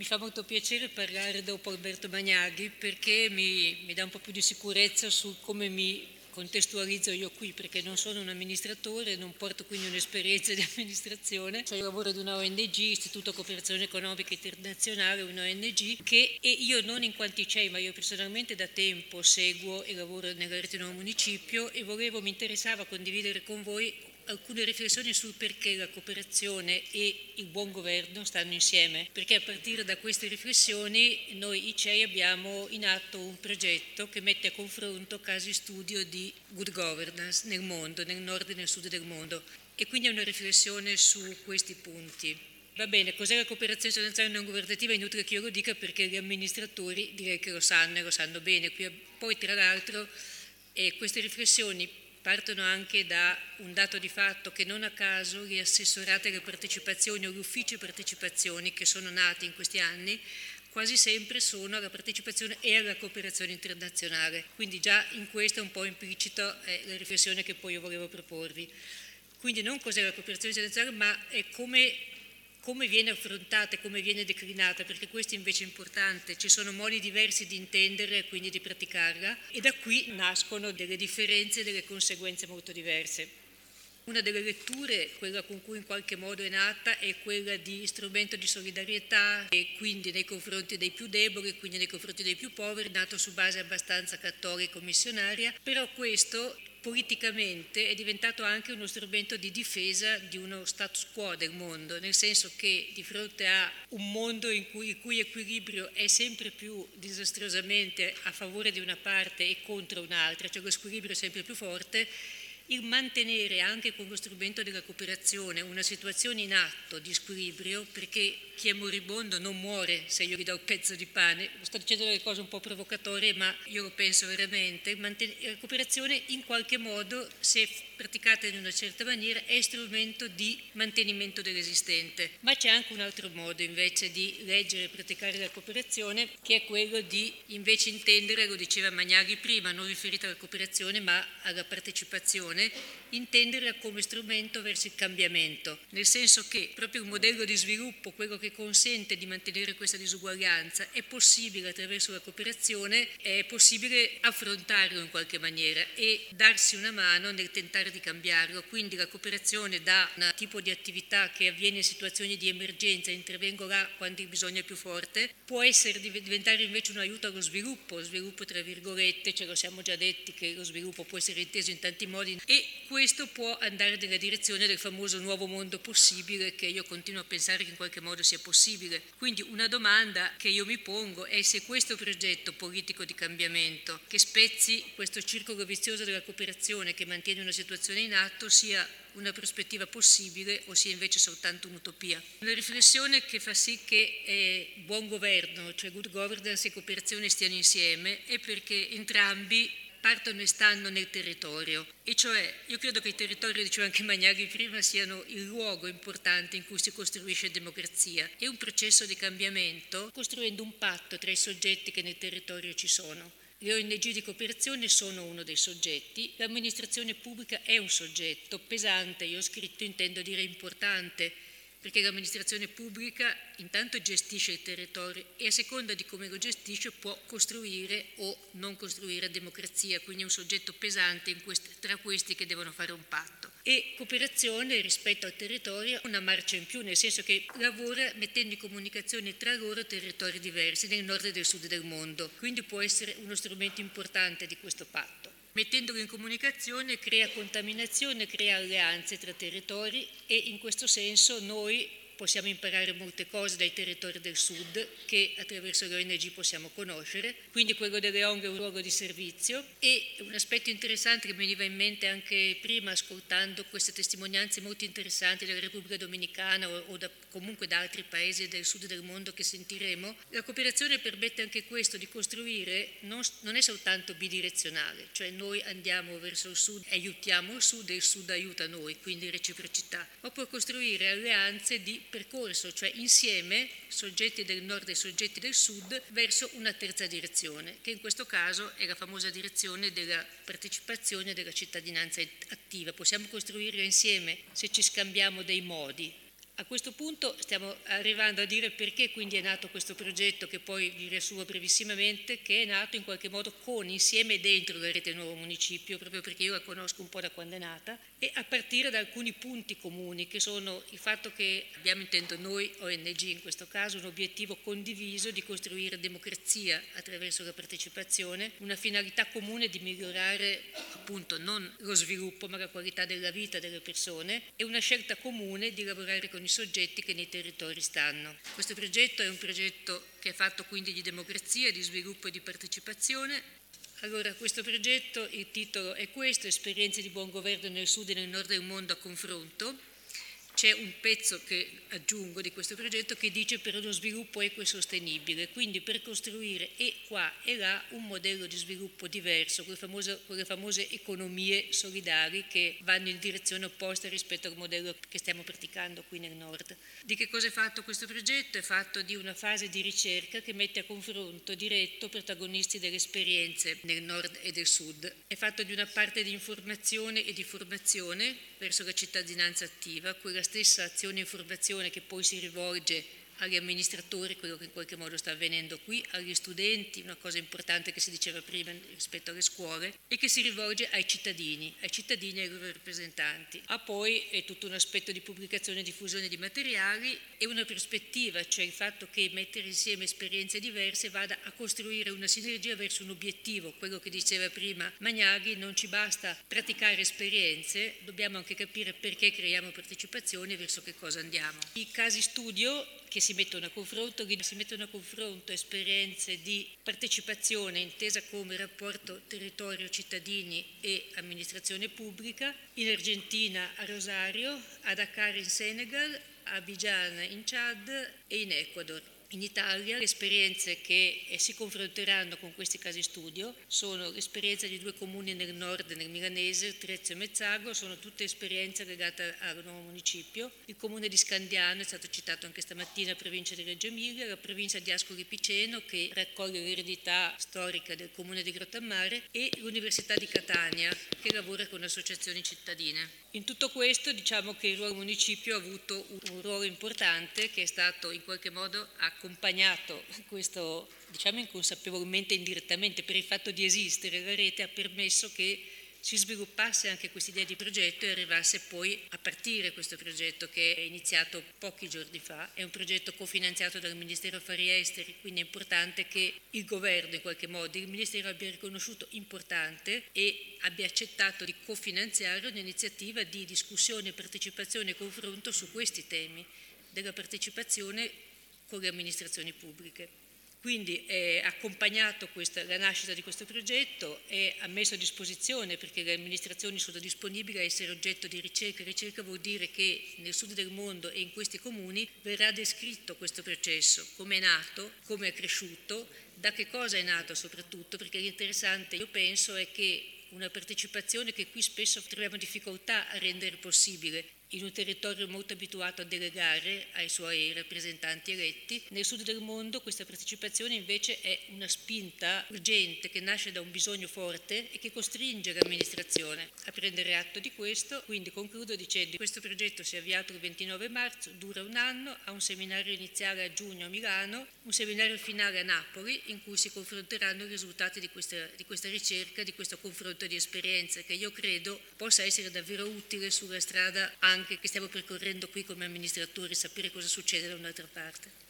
Mi fa molto piacere parlare dopo Alberto Magnaghi perché mi, mi dà un po' più di sicurezza su come mi contestualizzo io qui perché non sono un amministratore, non porto quindi un'esperienza di amministrazione, cioè io lavoro ad una ONG, Istituto Cooperazione Economica Internazionale, una ONG che e io non in quanti c'è, ma io personalmente da tempo seguo e lavoro nella rete del municipio e volevo, mi interessava condividere con voi alcune riflessioni sul perché la cooperazione e il buon governo stanno insieme, perché a partire da queste riflessioni noi ICEI abbiamo in atto un progetto che mette a confronto casi studio di good governance nel mondo, nel nord e nel sud del mondo e quindi è una riflessione su questi punti. Va bene, cos'è la cooperazione internazionale non governativa? È inutile che io lo dica perché gli amministratori direi che lo sanno e lo sanno bene. Poi tra l'altro eh, queste riflessioni partono anche da un dato di fatto che non a caso gli assessorati alle partecipazioni o gli uffici partecipazioni che sono nati in questi anni quasi sempre sono alla partecipazione e alla cooperazione internazionale. Quindi già in questo è un po' implicito eh, la riflessione che poi io volevo proporvi. Quindi non cos'è la cooperazione internazionale, ma è come come viene affrontata e come viene declinata, perché questo invece è importante, ci sono modi diversi di intenderla e quindi di praticarla e da qui nascono delle differenze e delle conseguenze molto diverse. Una delle letture, quella con cui in qualche modo è nata, è quella di strumento di solidarietà e quindi nei confronti dei più deboli, quindi nei confronti dei più poveri, nato su base abbastanza cattolica e missionaria, però questo politicamente è diventato anche uno strumento di difesa di uno status quo del mondo, nel senso che di fronte a un mondo in cui, il cui equilibrio è sempre più disastrosamente a favore di una parte e contro un'altra, cioè lo squilibrio è sempre più forte, il mantenere anche con lo strumento della cooperazione una situazione in atto di squilibrio, perché chi è moribondo non muore se io gli do un pezzo di pane, sto dicendo delle cose un po' provocatorie, ma io lo penso veramente, la cooperazione in qualche modo, se praticata in una certa maniera, è strumento di mantenimento dell'esistente. Ma c'è anche un altro modo invece di leggere e praticare la cooperazione, che è quello di invece intendere, lo diceva Magnaghi prima, non riferito alla cooperazione ma alla partecipazione, intenderla come strumento verso il cambiamento, nel senso che proprio il modello di sviluppo, quello che consente di mantenere questa disuguaglianza, è possibile attraverso la cooperazione, è possibile affrontarlo in qualche maniera e darsi una mano nel tentare di cambiarlo. Quindi la cooperazione da un tipo di attività che avviene in situazioni di emergenza, intervengo là quando il bisogno è più forte, può essere, diventare invece un aiuto allo sviluppo, sviluppo tra virgolette, ce lo siamo già detti che lo sviluppo può essere inteso in tanti modi e questo può andare nella direzione del famoso nuovo mondo possibile che io continuo a pensare che in qualche modo sia possibile. Quindi una domanda che io mi pongo è se questo progetto politico di cambiamento che spezzi questo circolo vizioso della cooperazione che mantiene una situazione in atto sia una prospettiva possibile o sia invece soltanto un'utopia. Una riflessione che fa sì che eh, buon governo, cioè good governance e cooperazione stiano insieme è perché entrambi partono e stanno nel territorio. E cioè, io credo che i territori, diceva anche Magnaghi prima, siano il luogo importante in cui si costruisce democrazia e un processo di cambiamento costruendo un patto tra i soggetti che nel territorio ci sono. Le ONG di cooperazione sono uno dei soggetti, l'amministrazione pubblica è un soggetto pesante, io ho scritto, intendo dire importante, perché l'amministrazione pubblica intanto gestisce il territorio e a seconda di come lo gestisce può costruire o non costruire democrazia, quindi è un soggetto pesante questi, tra questi che devono fare un patto. E cooperazione rispetto al territorio una marcia in più, nel senso che lavora mettendo in comunicazione tra loro territori diversi nel nord e nel sud del mondo, quindi può essere uno strumento importante di questo patto. Mettendolo in comunicazione crea contaminazione, crea alleanze tra territori e in questo senso noi possiamo imparare molte cose dai territori del sud che attraverso le ONG possiamo conoscere, quindi quello delle ONG è un luogo di servizio. E un aspetto interessante che mi veniva in mente anche prima ascoltando queste testimonianze molto interessanti della Repubblica Dominicana o, o da, comunque da altri paesi del sud del mondo che sentiremo, la cooperazione permette anche questo di costruire, non, non è soltanto bidirezionale, cioè noi andiamo verso il sud, aiutiamo il sud e il sud aiuta noi, quindi reciprocità, ma può costruire alleanze di percorso, cioè insieme soggetti del nord e soggetti del sud, verso una terza direzione, che in questo caso è la famosa direzione della partecipazione e della cittadinanza attiva. Possiamo costruirla insieme se ci scambiamo dei modi, A questo punto stiamo arrivando a dire perché quindi è nato questo progetto che poi vi riassumo brevissimamente, che è nato in qualche modo con, insieme e dentro la rete Nuovo Municipio, proprio perché io la conosco un po' da quando è nata, e a partire da alcuni punti comuni che sono il fatto che abbiamo intendo noi ONG in questo caso un obiettivo condiviso di costruire democrazia attraverso la partecipazione, una finalità comune di migliorare appunto non lo sviluppo ma la qualità della vita delle persone e una scelta comune di lavorare con i soggetti che nei territori stanno. Questo progetto è un progetto che è fatto quindi di democrazia, di sviluppo e di partecipazione. Allora, questo progetto, il titolo è questo, Esperienze di buon governo nel sud e nel nord del mondo a confronto c'è un pezzo che aggiungo di questo progetto che dice per uno sviluppo equo e sostenibile, quindi per costruire e qua e là un modello di sviluppo diverso, con le famose, con le famose economie solidari che vanno in direzione opposta rispetto al modello che stiamo praticando qui nel nord. Di che cosa è fatto questo progetto? È fatto di una fase di ricerca che mette a confronto diretto protagonisti delle esperienze nel nord e del sud. È fatto di una parte di informazione e di formazione verso la cittadinanza attiva, quella stessa azione informazione che poi si rivolge agli amministratori, quello che in qualche modo sta avvenendo qui, agli studenti, una cosa importante che si diceva prima rispetto alle scuole, e che si rivolge ai cittadini, ai cittadini e ai loro rappresentanti. Ha poi è tutto un aspetto di pubblicazione e diffusione di materiali e una prospettiva, cioè il fatto che mettere insieme esperienze diverse vada a costruire una sinergia verso un obiettivo, quello che diceva prima Magnaghi, non ci basta praticare esperienze, dobbiamo anche capire perché creiamo partecipazione e verso che cosa andiamo. I casi studio che si mettono a confronto, si mettono a confronto esperienze di partecipazione intesa come rapporto territorio-cittadini e amministrazione pubblica, in Argentina a Rosario, a Dakar in Senegal, a Abidjan in Chad e in Ecuador. In Italia le esperienze che eh, si confronteranno con questi casi studio sono l'esperienza di due comuni nel nord, nel milanese, Trezzo e Mezzago, sono tutte esperienze legate al nuovo municipio. Il comune di Scandiano è stato citato anche stamattina, provincia di Reggio Emilia, la provincia di Ascoli Piceno che raccoglie l'eredità storica del comune di Grottammare e l'Università di Catania che lavora con associazioni cittadine. In tutto questo diciamo che il nuovo municipio ha avuto un ruolo importante che è stato in qualche modo a accompagnato questo, diciamo inconsapevolmente, indirettamente, per il fatto di esistere, la rete ha permesso che si sviluppasse anche questa idea di progetto e arrivasse poi a partire questo progetto che è iniziato pochi giorni fa. È un progetto cofinanziato dal Ministero Affari Esteri, quindi è importante che il governo in qualche modo, il Ministero abbia riconosciuto importante e abbia accettato di cofinanziare un'iniziativa di discussione, partecipazione e confronto su questi temi della partecipazione con le amministrazioni pubbliche. Quindi è accompagnato questa, la nascita di questo progetto, è messo a disposizione perché le amministrazioni sono disponibili a essere oggetto di ricerca. Ricerca vuol dire che nel sud del mondo e in questi comuni verrà descritto questo processo, come è nato, come è cresciuto, da che cosa è nato soprattutto, perché l'interessante io penso è che una partecipazione che qui spesso troviamo difficoltà a rendere possibile in un territorio molto abituato a delegare ai suoi rappresentanti eletti. Nel sud del mondo questa partecipazione invece è una spinta urgente che nasce da un bisogno forte e che costringe l'amministrazione a prendere atto di questo. Quindi concludo dicendo che questo progetto si è avviato il 29 marzo, dura un anno, ha un seminario iniziale a giugno a Milano, un seminario finale a Napoli in cui si confronteranno i risultati di questa, di questa ricerca, di questo confronto di esperienze che io credo possa essere davvero utile sulla strada anche anche che stiamo percorrendo qui come amministratori, sapere cosa succede da un'altra parte.